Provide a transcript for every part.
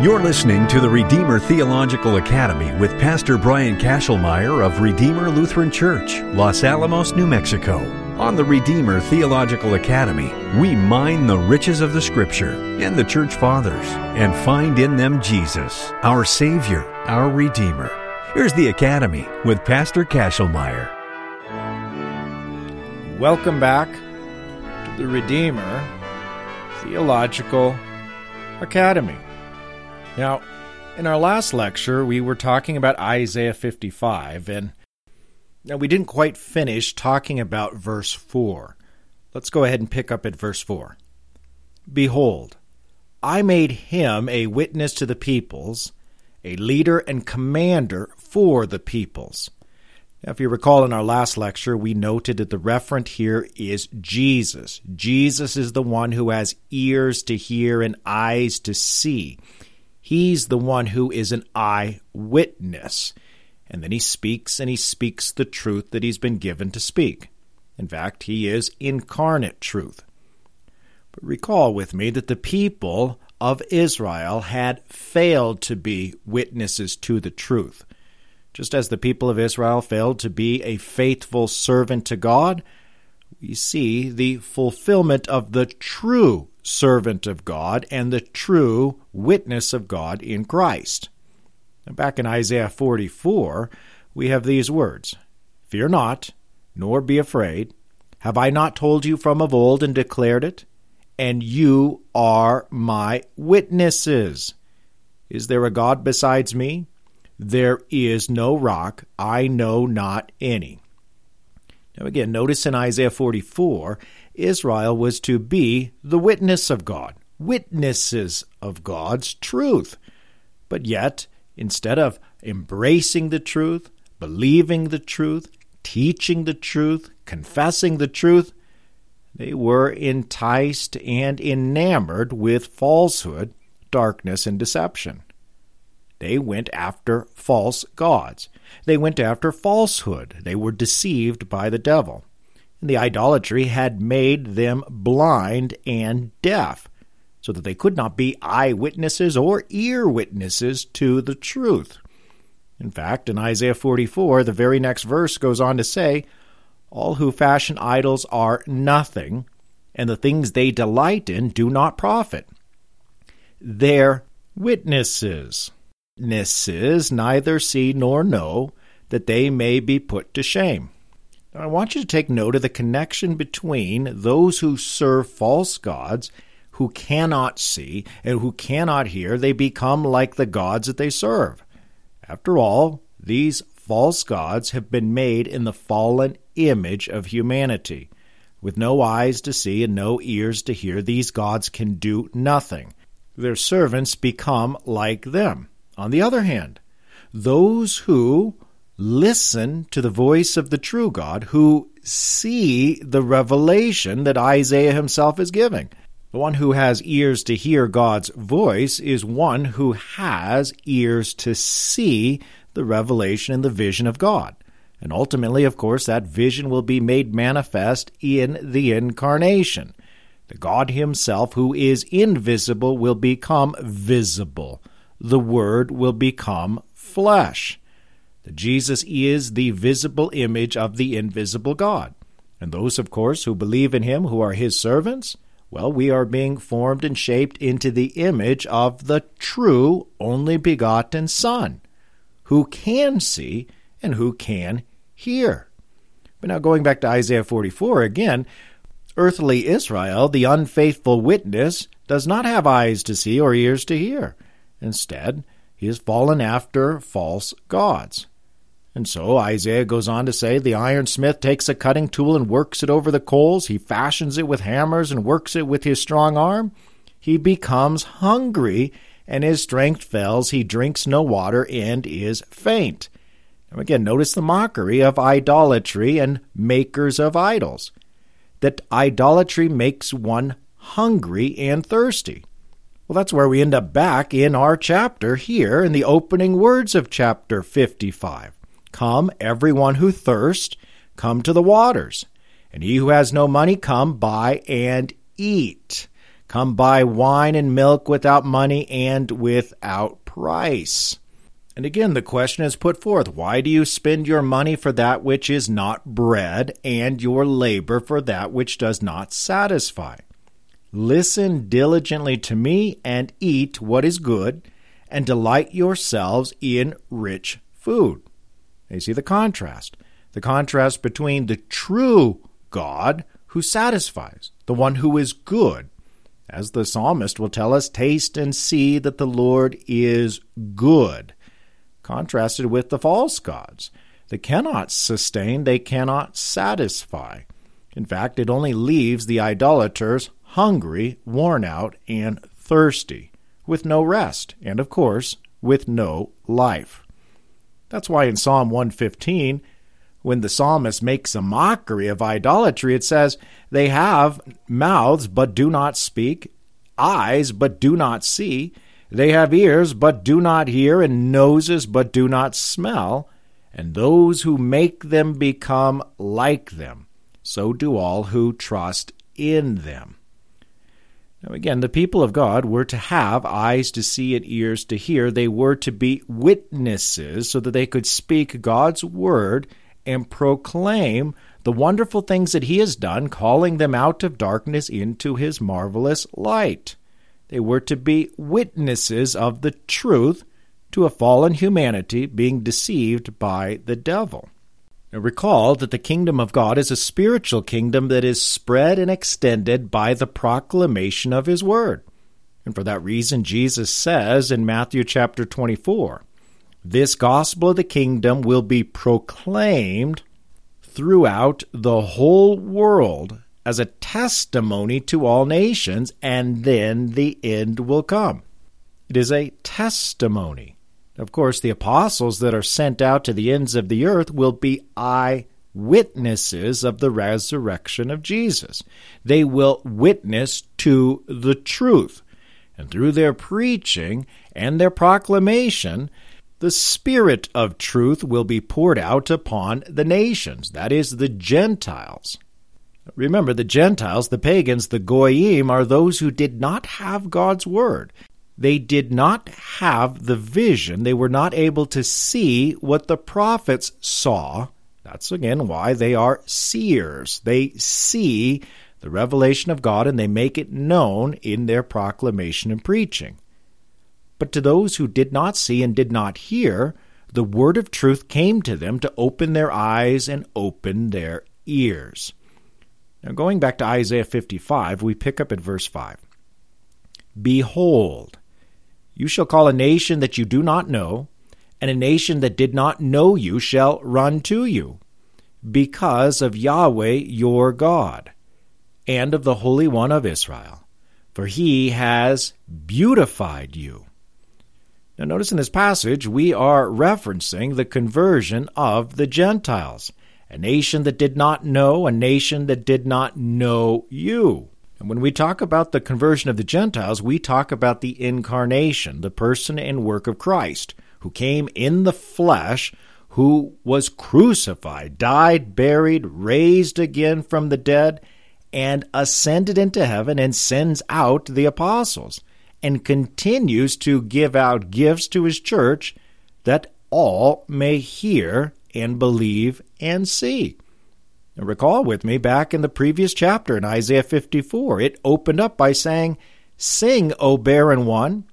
You're listening to the Redeemer Theological Academy with Pastor Brian Kachelmeier of Redeemer Lutheran Church, Los Alamos, New Mexico. On the Redeemer Theological Academy, we mine the riches of the Scripture and the Church Fathers and find in them Jesus, our Savior, our Redeemer. Here's the Academy with Pastor Kachelmeier. Welcome back to the Redeemer Theological Academy. Now, in our last lecture, we were talking about Isaiah 55, and now we didn't quite finish talking about verse 4. Let's go ahead and pick up at verse 4. Behold, I made him a witness to the peoples, a leader and commander for the peoples. Now, if you recall in our last lecture, we noted that the referent here is Jesus. Jesus is the one who has ears to hear and eyes to see. He's the one who is an eyewitness. And then he speaks, and he speaks the truth that he's been given to speak. In fact, he is incarnate truth. But recall with me that the people of Israel had failed to be witnesses to the truth. Just as the people of Israel failed to be a faithful servant to God, we see the fulfillment of the true servant of God and the true witness of God in Christ. Now, back in Isaiah 44, we have these words Fear not, nor be afraid. Have I not told you from of old and declared it? And you are my witnesses. Is there a God besides me? There is no rock, I know not any. Now, again, notice in Isaiah 44, Israel was to be the witness of God, witnesses of God's truth. But yet, instead of embracing the truth, believing the truth, teaching the truth, confessing the truth, they were enticed and enamored with falsehood, darkness, and deception. They went after false gods. They went after falsehood. They were deceived by the devil. The idolatry had made them blind and deaf, so that they could not be eyewitnesses or ear witnesses to the truth. In fact, in Isaiah 44, the very next verse goes on to say, All who fashion idols are nothing, and the things they delight in do not profit. They're witnesses. Witnesses neither see nor know, that they may be put to shame. I want you to take note of the connection between those who serve false gods, who cannot see and who cannot hear, they become like the gods that they serve. After all, these false gods have been made in the fallen image of humanity. With no eyes to see and no ears to hear, these gods can do nothing. Their servants become like them. On the other hand, those who listen to the voice of the true God, who see the revelation that Isaiah himself is giving. The one who has ears to hear God's voice is one who has ears to see the revelation and the vision of God. And ultimately, of course, that vision will be made manifest in the incarnation. The God Himself, who is invisible, will become visible. The Word will become flesh. Jesus is the visible image of the invisible God. And those, of course, who believe in him, who are his servants, well, we are being formed and shaped into the image of the true, only begotten Son, who can see and who can hear. But now, going back to Isaiah 44 again, earthly Israel, the unfaithful witness, does not have eyes to see or ears to hear. Instead, he has fallen after false gods. And so Isaiah goes on to say the ironsmith takes a cutting tool and works it over the coals. He fashions it with hammers and works it with his strong arm. He becomes hungry, and his strength fails. He drinks no water and is faint. Now, again, notice the mockery of idolatry and makers of idols. That idolatry makes one hungry and thirsty. Well, that's where we end up back in our chapter here in the opening words of chapter 55. Come, everyone who thirsts, come to the waters. And he who has no money, come, buy and eat. Come buy wine and milk without money and without price. And again, the question is put forth why do you spend your money for that which is not bread, and your labor for that which does not satisfy? Listen diligently to me, and eat what is good, and delight yourselves in rich food. You see the contrast. The contrast between the true God who satisfies, the one who is good. As the psalmist will tell us, taste and see that the Lord is good contrasted with the false gods. They cannot sustain, they cannot satisfy. In fact, it only leaves the idolaters hungry, worn out, and thirsty, with no rest, and of course, with no life. That's why in Psalm 115, when the psalmist makes a mockery of idolatry, it says, They have mouths but do not speak, eyes but do not see, they have ears, but do not hear, and noses, but do not smell, and those who make them become like them. So do all who trust in them. Now, again, the people of God were to have eyes to see and ears to hear. They were to be witnesses so that they could speak God's word and proclaim the wonderful things that He has done, calling them out of darkness into His marvelous light. They were to be witnesses of the truth to a fallen humanity being deceived by the devil. Now recall that the kingdom of God is a spiritual kingdom that is spread and extended by the proclamation of his word. And for that reason, Jesus says in Matthew chapter 24, This gospel of the kingdom will be proclaimed throughout the whole world as a testimony to all nations, and then the end will come. It is a testimony. Of course, the apostles that are sent out to the ends of the earth will be eyewitnesses of the resurrection of Jesus. They will witness to the truth. And through their preaching and their proclamation, the Spirit of truth will be poured out upon the nations, that is, the Gentiles. Remember, the Gentiles, the pagans, the Goyim, are those who did not have God's Word. They did not have the vision. They were not able to see what the prophets saw. That's again why they are seers. They see the revelation of God and they make it known in their proclamation and preaching. But to those who did not see and did not hear, the word of truth came to them to open their eyes and open their ears. Now, going back to Isaiah 55, we pick up at verse 5. Behold, you shall call a nation that you do not know, and a nation that did not know you shall run to you, because of Yahweh your God, and of the Holy One of Israel, for he has beautified you. Now, notice in this passage, we are referencing the conversion of the Gentiles a nation that did not know, a nation that did not know you. And when we talk about the conversion of the Gentiles, we talk about the incarnation, the person and work of Christ, who came in the flesh, who was crucified, died, buried, raised again from the dead, and ascended into heaven and sends out the apostles and continues to give out gifts to his church that all may hear and believe and see. Now recall with me back in the previous chapter in Isaiah 54, it opened up by saying, Sing, O barren one,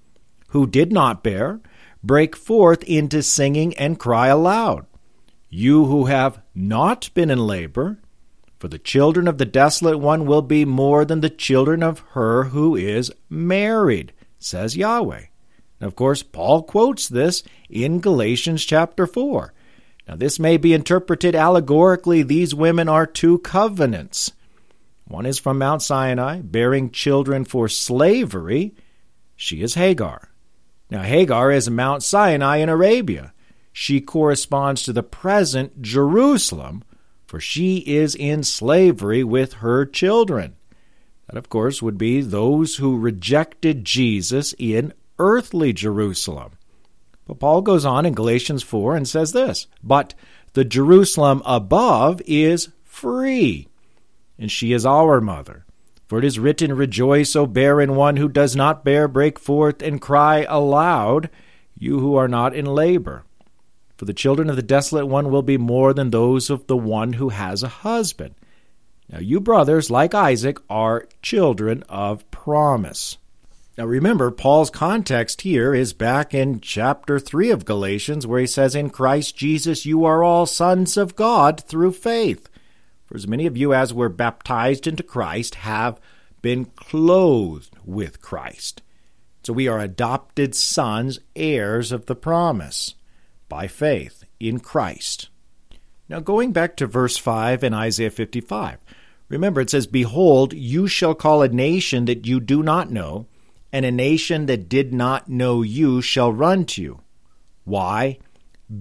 who did not bear, break forth into singing and cry aloud. You who have not been in labor, for the children of the desolate one will be more than the children of her who is married, says Yahweh. Now, of course, Paul quotes this in Galatians chapter 4. Now, this may be interpreted allegorically. These women are two covenants. One is from Mount Sinai, bearing children for slavery. She is Hagar. Now, Hagar is Mount Sinai in Arabia. She corresponds to the present Jerusalem, for she is in slavery with her children. That, of course, would be those who rejected Jesus in earthly Jerusalem. But Paul goes on in Galatians 4 and says this But the Jerusalem above is free, and she is our mother. For it is written, Rejoice, O barren one who does not bear, break forth and cry aloud, you who are not in labor. For the children of the desolate one will be more than those of the one who has a husband. Now, you brothers, like Isaac, are children of promise. Now, remember, Paul's context here is back in chapter 3 of Galatians, where he says, In Christ Jesus you are all sons of God through faith. For as many of you as were baptized into Christ have been clothed with Christ. So we are adopted sons, heirs of the promise by faith in Christ. Now, going back to verse 5 in Isaiah 55, remember it says, Behold, you shall call a nation that you do not know, and a nation that did not know you shall run to you. Why?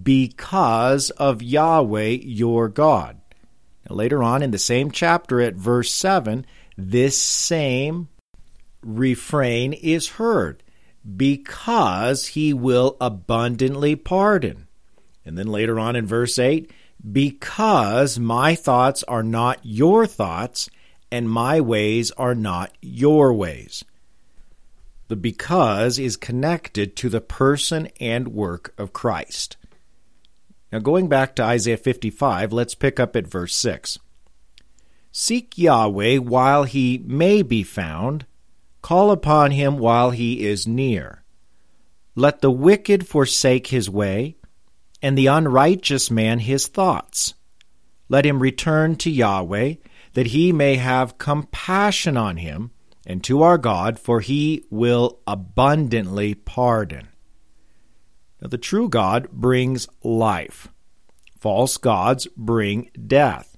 Because of Yahweh your God. Now, later on in the same chapter at verse 7, this same refrain is heard because he will abundantly pardon. And then later on in verse 8, because my thoughts are not your thoughts and my ways are not your ways. The because is connected to the person and work of Christ. Now, going back to Isaiah 55, let's pick up at verse 6. Seek Yahweh while he may be found, call upon him while he is near. Let the wicked forsake his way, and the unrighteous man his thoughts. Let him return to Yahweh, that he may have compassion on him, and to our God, for he will abundantly pardon. Now, the true God brings life, false gods bring death.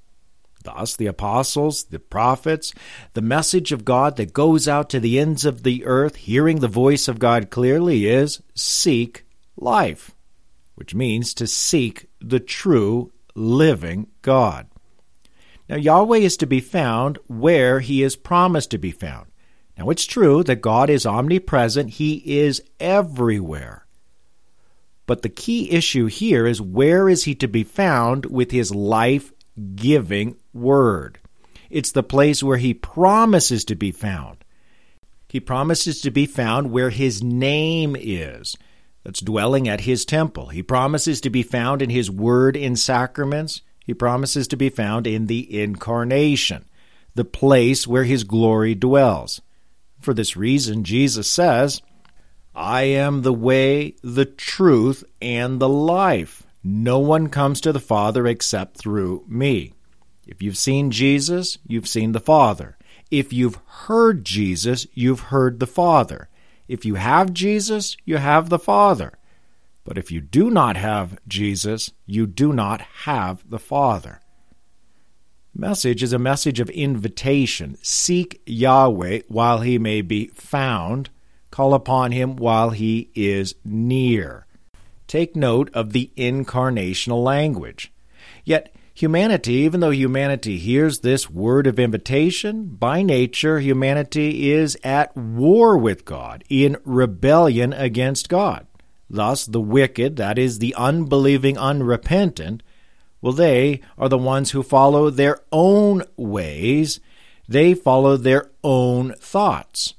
Thus, the apostles, the prophets, the message of God that goes out to the ends of the earth, hearing the voice of God clearly, is seek life, which means to seek the true living God. Now, Yahweh is to be found where he is promised to be found. Now, it's true that God is omnipresent, he is everywhere. But the key issue here is where is he to be found with his life giving word? It's the place where he promises to be found. He promises to be found where his name is. That's dwelling at his temple. He promises to be found in his word in sacraments. He promises to be found in the incarnation, the place where his glory dwells. For this reason, Jesus says, I am the way, the truth, and the life. No one comes to the Father except through me. If you've seen Jesus, you've seen the Father. If you've heard Jesus, you've heard the Father. If you have Jesus, you have the Father. But if you do not have Jesus, you do not have the Father. Message is a message of invitation. Seek Yahweh while he may be found Call upon him while he is near. Take note of the incarnational language. Yet, humanity, even though humanity hears this word of invitation, by nature, humanity is at war with God, in rebellion against God. Thus, the wicked, that is, the unbelieving, unrepentant, well, they are the ones who follow their own ways. They follow their own thoughts.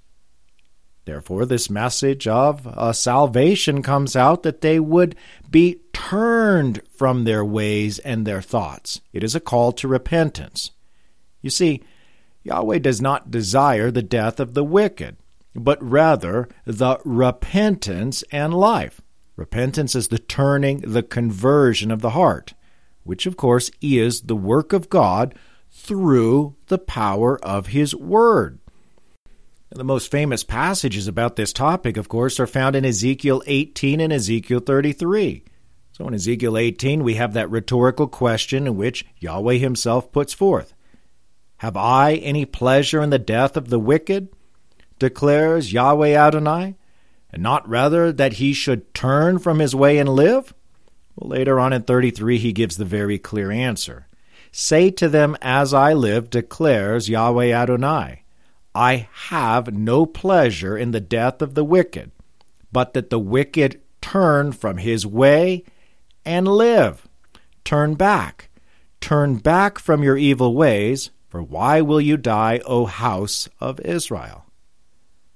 Therefore, this message of uh, salvation comes out that they would be turned from their ways and their thoughts. It is a call to repentance. You see, Yahweh does not desire the death of the wicked, but rather the repentance and life. Repentance is the turning, the conversion of the heart, which of course is the work of God through the power of His Word. The most famous passages about this topic, of course, are found in Ezekiel 18 and Ezekiel 33. So in Ezekiel 18, we have that rhetorical question in which Yahweh himself puts forth Have I any pleasure in the death of the wicked? declares Yahweh Adonai, and not rather that he should turn from his way and live? Well, later on in 33, he gives the very clear answer Say to them, As I live, declares Yahweh Adonai. I have no pleasure in the death of the wicked, but that the wicked turn from his way and live. Turn back. Turn back from your evil ways, For why will you die, O house of Israel?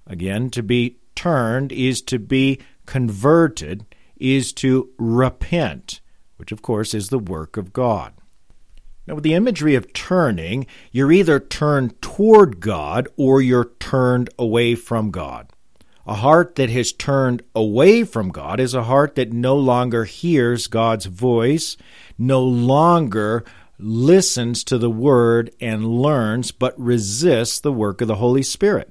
Again, to be turned is to be converted, is to repent, which of course is the work of God. Now, with the imagery of turning, you're either turned toward God or you're turned away from God. A heart that has turned away from God is a heart that no longer hears God's voice, no longer listens to the word and learns, but resists the work of the Holy Spirit.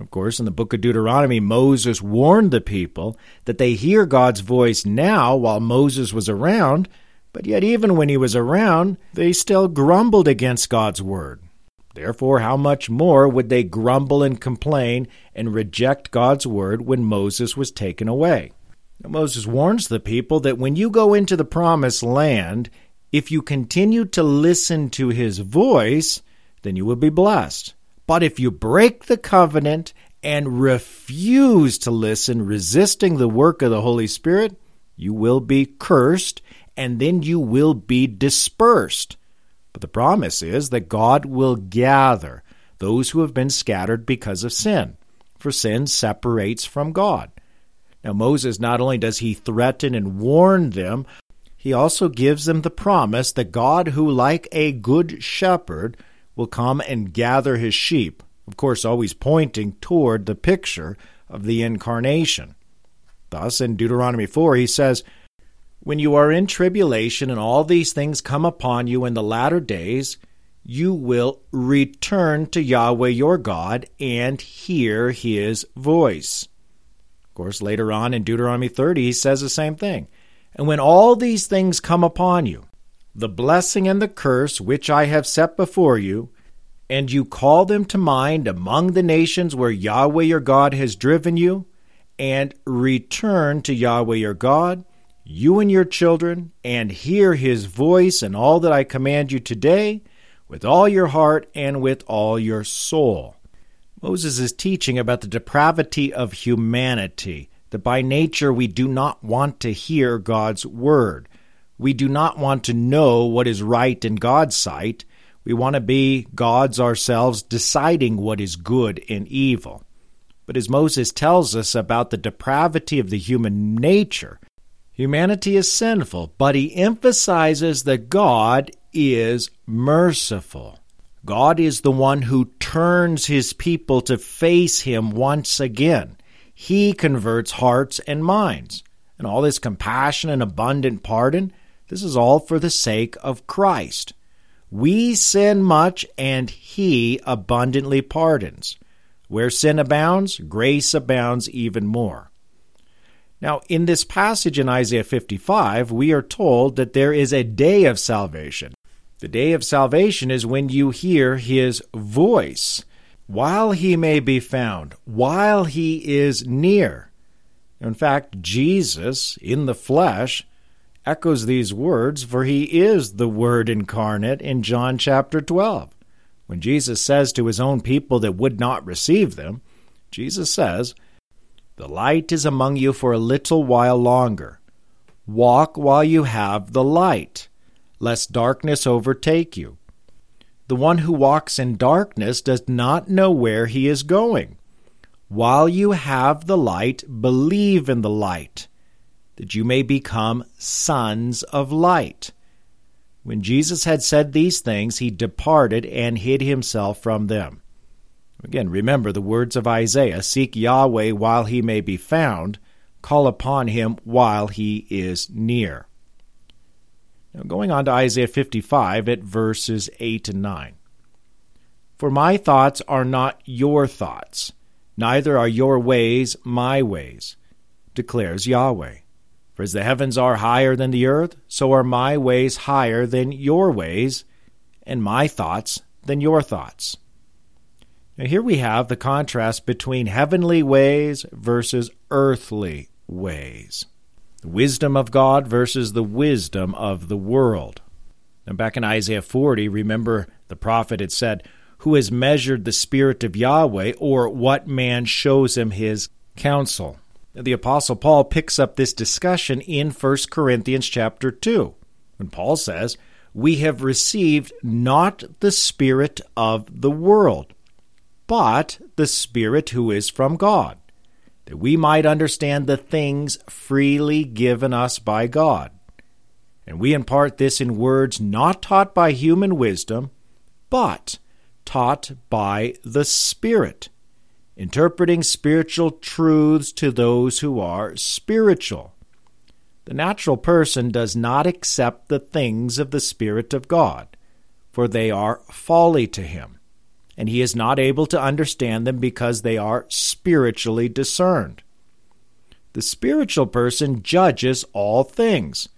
Of course, in the book of Deuteronomy, Moses warned the people that they hear God's voice now while Moses was around, but yet even when he was around, they still grumbled against God's word. Therefore, how much more would they grumble and complain and reject God's word when Moses was taken away? Now, Moses warns the people that when you go into the promised land, if you continue to listen to his voice, then you will be blessed. But if you break the covenant and refuse to listen, resisting the work of the Holy Spirit, you will be cursed and then you will be dispersed. But the promise is that God will gather those who have been scattered because of sin, for sin separates from God. Now, Moses not only does he threaten and warn them, he also gives them the promise that God, who, like a good shepherd, will come and gather his sheep, of course, always pointing toward the picture of the incarnation. Thus, in Deuteronomy 4, he says, when you are in tribulation and all these things come upon you in the latter days, you will return to Yahweh your God and hear his voice. Of course, later on in Deuteronomy 30, he says the same thing. And when all these things come upon you, the blessing and the curse which I have set before you, and you call them to mind among the nations where Yahweh your God has driven you, and return to Yahweh your God, you and your children, and hear his voice and all that I command you today with all your heart and with all your soul. Moses is teaching about the depravity of humanity, that by nature we do not want to hear God's word. We do not want to know what is right in God's sight. We want to be gods ourselves, deciding what is good and evil. But as Moses tells us about the depravity of the human nature, Humanity is sinful, but he emphasizes that God is merciful. God is the one who turns his people to face him once again. He converts hearts and minds. And all this compassion and abundant pardon, this is all for the sake of Christ. We sin much, and he abundantly pardons. Where sin abounds, grace abounds even more. Now, in this passage in Isaiah 55, we are told that there is a day of salvation. The day of salvation is when you hear his voice, while he may be found, while he is near. In fact, Jesus, in the flesh, echoes these words, for he is the Word incarnate in John chapter 12. When Jesus says to his own people that would not receive them, Jesus says, the light is among you for a little while longer. Walk while you have the light, lest darkness overtake you. The one who walks in darkness does not know where he is going. While you have the light, believe in the light, that you may become sons of light. When Jesus had said these things, he departed and hid himself from them. Again, remember the words of Isaiah Seek Yahweh while he may be found, call upon him while he is near. Now, going on to Isaiah 55 at verses 8 and 9. For my thoughts are not your thoughts, neither are your ways my ways, declares Yahweh. For as the heavens are higher than the earth, so are my ways higher than your ways, and my thoughts than your thoughts. Now, here we have the contrast between heavenly ways versus earthly ways. The wisdom of God versus the wisdom of the world. Now, back in Isaiah 40, remember the prophet had said, Who has measured the Spirit of Yahweh, or what man shows him his counsel? The Apostle Paul picks up this discussion in 1 Corinthians chapter 2, when Paul says, we have received not the Spirit of the world, but the Spirit who is from God, that we might understand the things freely given us by God. And we impart this in words not taught by human wisdom, but taught by the Spirit, interpreting spiritual truths to those who are spiritual. The natural person does not accept the things of the Spirit of God, for they are folly to him, and he is not able to understand them because they are spiritually discerned. The spiritual person judges all things,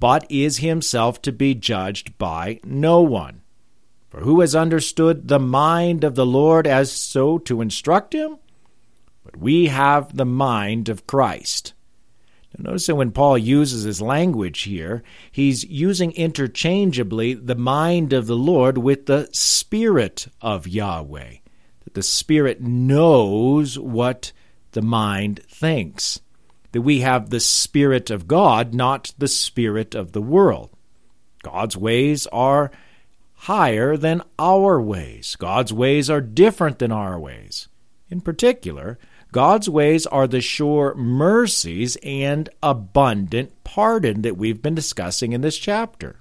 but is himself to be judged by no one. For who has understood the mind of the Lord as so to instruct him? But we have the mind of Christ. Now notice that when Paul uses his language here, he's using interchangeably the mind of the Lord with the Spirit of Yahweh. That the Spirit knows what the mind thinks. That we have the Spirit of God, not the Spirit of the world. God's ways are higher than our ways. God's ways are different than our ways. In particular, God's ways are the sure mercies and abundant pardon that we've been discussing in this chapter.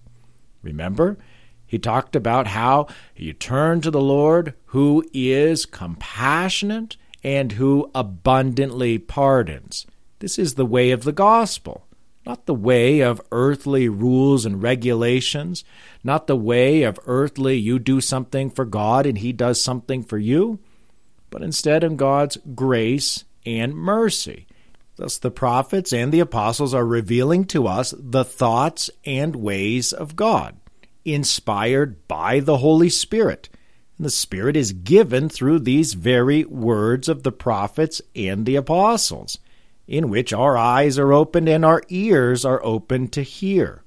Remember, he talked about how you turn to the Lord who is compassionate and who abundantly pardons. This is the way of the gospel, not the way of earthly rules and regulations, not the way of earthly you do something for God and he does something for you but instead in God's grace and mercy. Thus, the prophets and the apostles are revealing to us the thoughts and ways of God, inspired by the Holy Spirit. And the Spirit is given through these very words of the prophets and the apostles, in which our eyes are opened and our ears are opened to hear.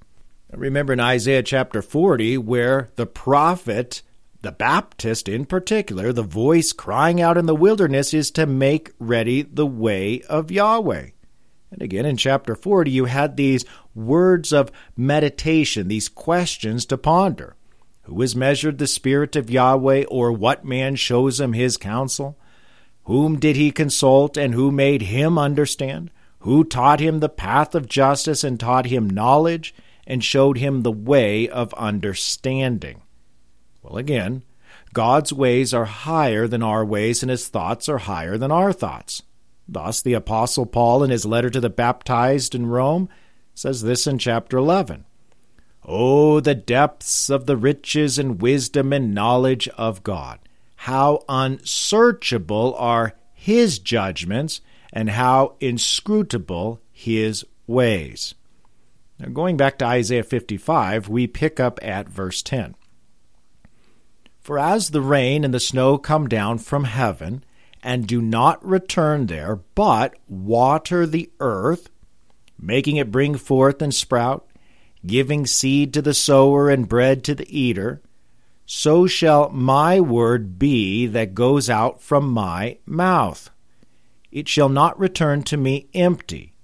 Remember in Isaiah chapter 40, where the prophet the Baptist, in particular, the voice crying out in the wilderness is to make ready the way of Yahweh. And again, in chapter 40, you had these words of meditation, these questions to ponder. Who has measured the Spirit of Yahweh, or what man shows him his counsel? Whom did he consult, and who made him understand? Who taught him the path of justice, and taught him knowledge, and showed him the way of understanding? Well, again, God's ways are higher than our ways, and his thoughts are higher than our thoughts. Thus, the Apostle Paul, in his letter to the baptized in Rome, says this in chapter 11 Oh, the depths of the riches and wisdom and knowledge of God! How unsearchable are his judgments, and how inscrutable his ways. Now, going back to Isaiah 55, we pick up at verse 10. For as the rain and the snow come down from heaven, and do not return there, but water the earth, making it bring forth and sprout, giving seed to the sower and bread to the eater, so shall my word be that goes out from my mouth. It shall not return to me empty,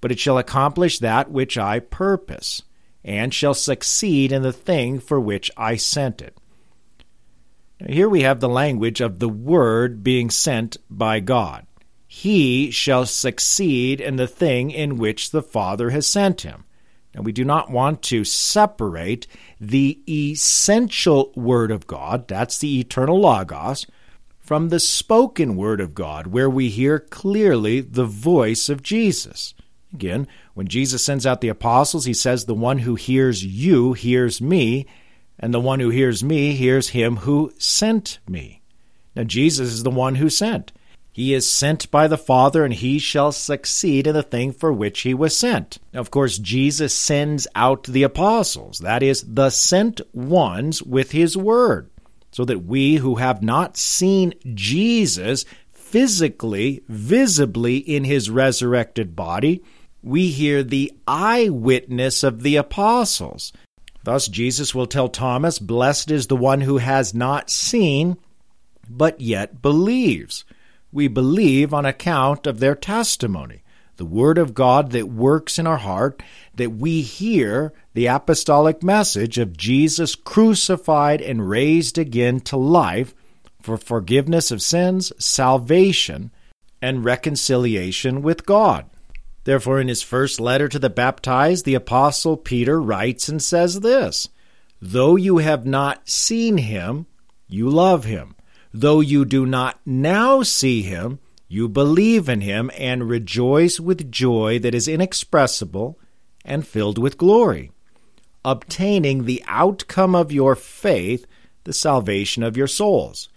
but it shall accomplish that which I purpose, and shall succeed in the thing for which I sent it. Here we have the language of the Word being sent by God. He shall succeed in the thing in which the Father has sent him. Now, we do not want to separate the essential Word of God, that's the eternal Logos, from the spoken Word of God, where we hear clearly the voice of Jesus. Again, when Jesus sends out the apostles, he says, The one who hears you hears me, and the one who hears me hears him who sent me. Now, Jesus is the one who sent. He is sent by the Father, and he shall succeed in the thing for which he was sent. Of course, Jesus sends out the apostles, that is, the sent ones, with his word, so that we who have not seen Jesus physically, visibly in his resurrected body, we hear the eyewitness of the apostles. Thus, Jesus will tell Thomas, Blessed is the one who has not seen, but yet believes. We believe on account of their testimony. the Word of God that works in our heart, that we hear the apostolic message of Jesus crucified and raised again to life for forgiveness of sins, salvation, and reconciliation with God. Therefore, in his first letter to the baptized, the Apostle Peter writes and says this Though you have not seen him, you love him. Though you do not now see him, you believe in him and rejoice with joy that is inexpressible and filled with glory, obtaining the outcome of your faith, the salvation of your souls.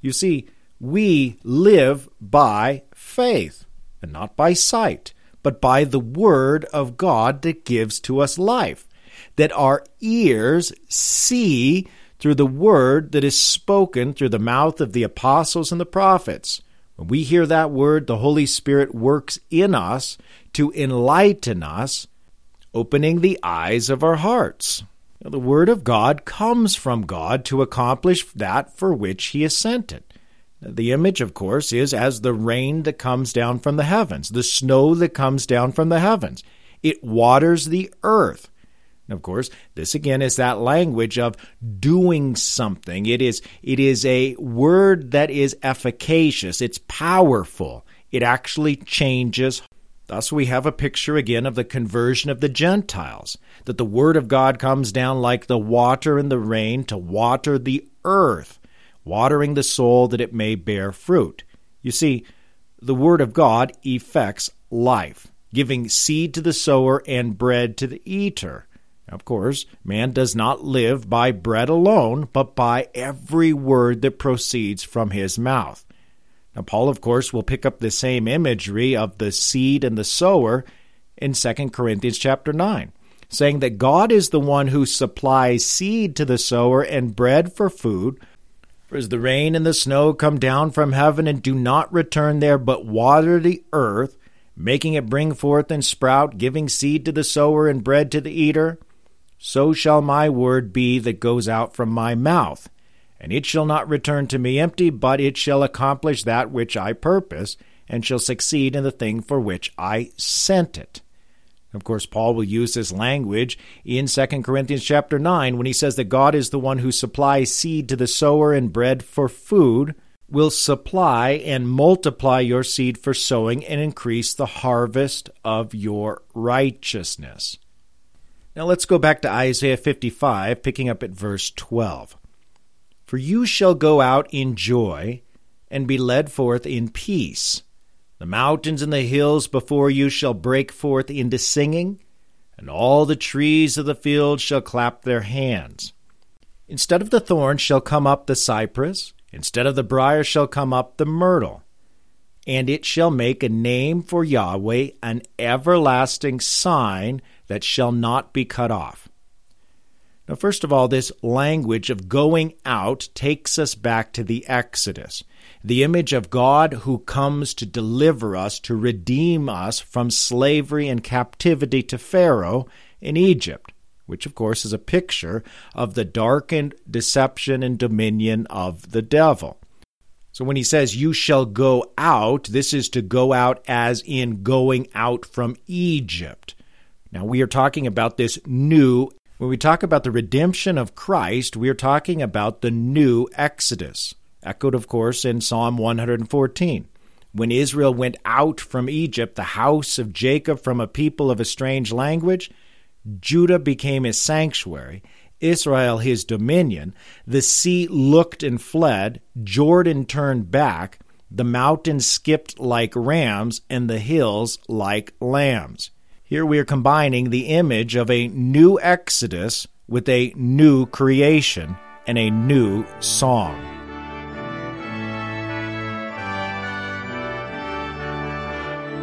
You see, we live by faith and not by sight, but by the Word of God that gives to us life, that our ears see through the Word that is spoken through the mouth of the apostles and the prophets. When we hear that Word, the Holy Spirit works in us to enlighten us, opening the eyes of our hearts. The Word of God comes from God to accomplish that for which He is sent it. The image, of course, is as the rain that comes down from the heavens, the snow that comes down from the heavens. It waters the earth. Of course, this again is that language of doing something. It is it is a word that is efficacious. It's powerful. It actually changes. Thus we have a picture again of the conversion of the Gentiles, that the word of God comes down like the water and the rain to water the earth watering the soul that it may bear fruit. You see, the Word of God effects life, giving seed to the sower and bread to the eater. Of course, man does not live by bread alone, but by every word that proceeds from his mouth. Now, Paul, of course, will pick up the same imagery of the seed and the sower in 2 Corinthians chapter 9, saying that God is the one who supplies seed to the sower and bread for food for as the rain and the snow come down from heaven and do not return there, but water the earth, making it bring forth and sprout, giving seed to the sower and bread to the eater, so shall my word be that goes out from my mouth. And it shall not return to me empty, but it shall accomplish that which I purpose, and shall succeed in the thing for which I sent it. Of course, Paul will use this language in 2 Corinthians chapter 9 when he says that God is the one who supplies seed to the sower and bread for food, will supply and multiply your seed for sowing and increase the harvest of your righteousness. Now let's go back to Isaiah 55, picking up at verse 12. For you shall go out in joy and be led forth in peace. The mountains and the hills before you shall break forth into singing, and all the trees of the field shall clap their hands. Instead of the thorn shall come up the cypress, instead of the brier shall come up the myrtle. And it shall make a name for Yahweh, an everlasting sign that shall not be cut off. Now, first of all, this language of going out takes us back to the Exodus the image of God who comes to deliver us, to redeem us from slavery and captivity to Pharaoh in Egypt, which of course is a picture of the darkened deception and dominion of the devil. So when he says, You shall go out, this is to go out as in going out from Egypt. Now we are talking about this new. When we talk about the redemption of Christ, we are talking about the new Exodus echoed, of course, in Psalm 114. When Israel went out from Egypt, the house of Jacob from a people of a strange language, Judah became his sanctuary, Israel his dominion. The sea looked and fled, Jordan turned back, the mountains skipped like rams, and the hills like lambs. Here we are combining the image of a new Exodus with a new creation and a new song.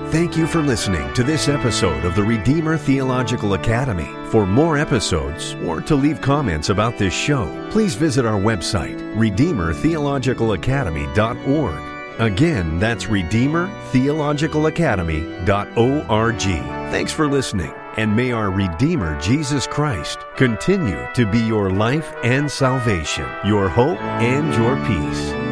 Thank you for listening to this episode of the Redeemer Theological Academy. For more episodes or to leave comments about this show, please visit our website, RedeemerTheologicalAcademy.org. Again, that's RedeemerTheologicalAcademy.org. Thanks for listening, and may our Redeemer Jesus Christ continue to be your life and salvation, your hope and your peace.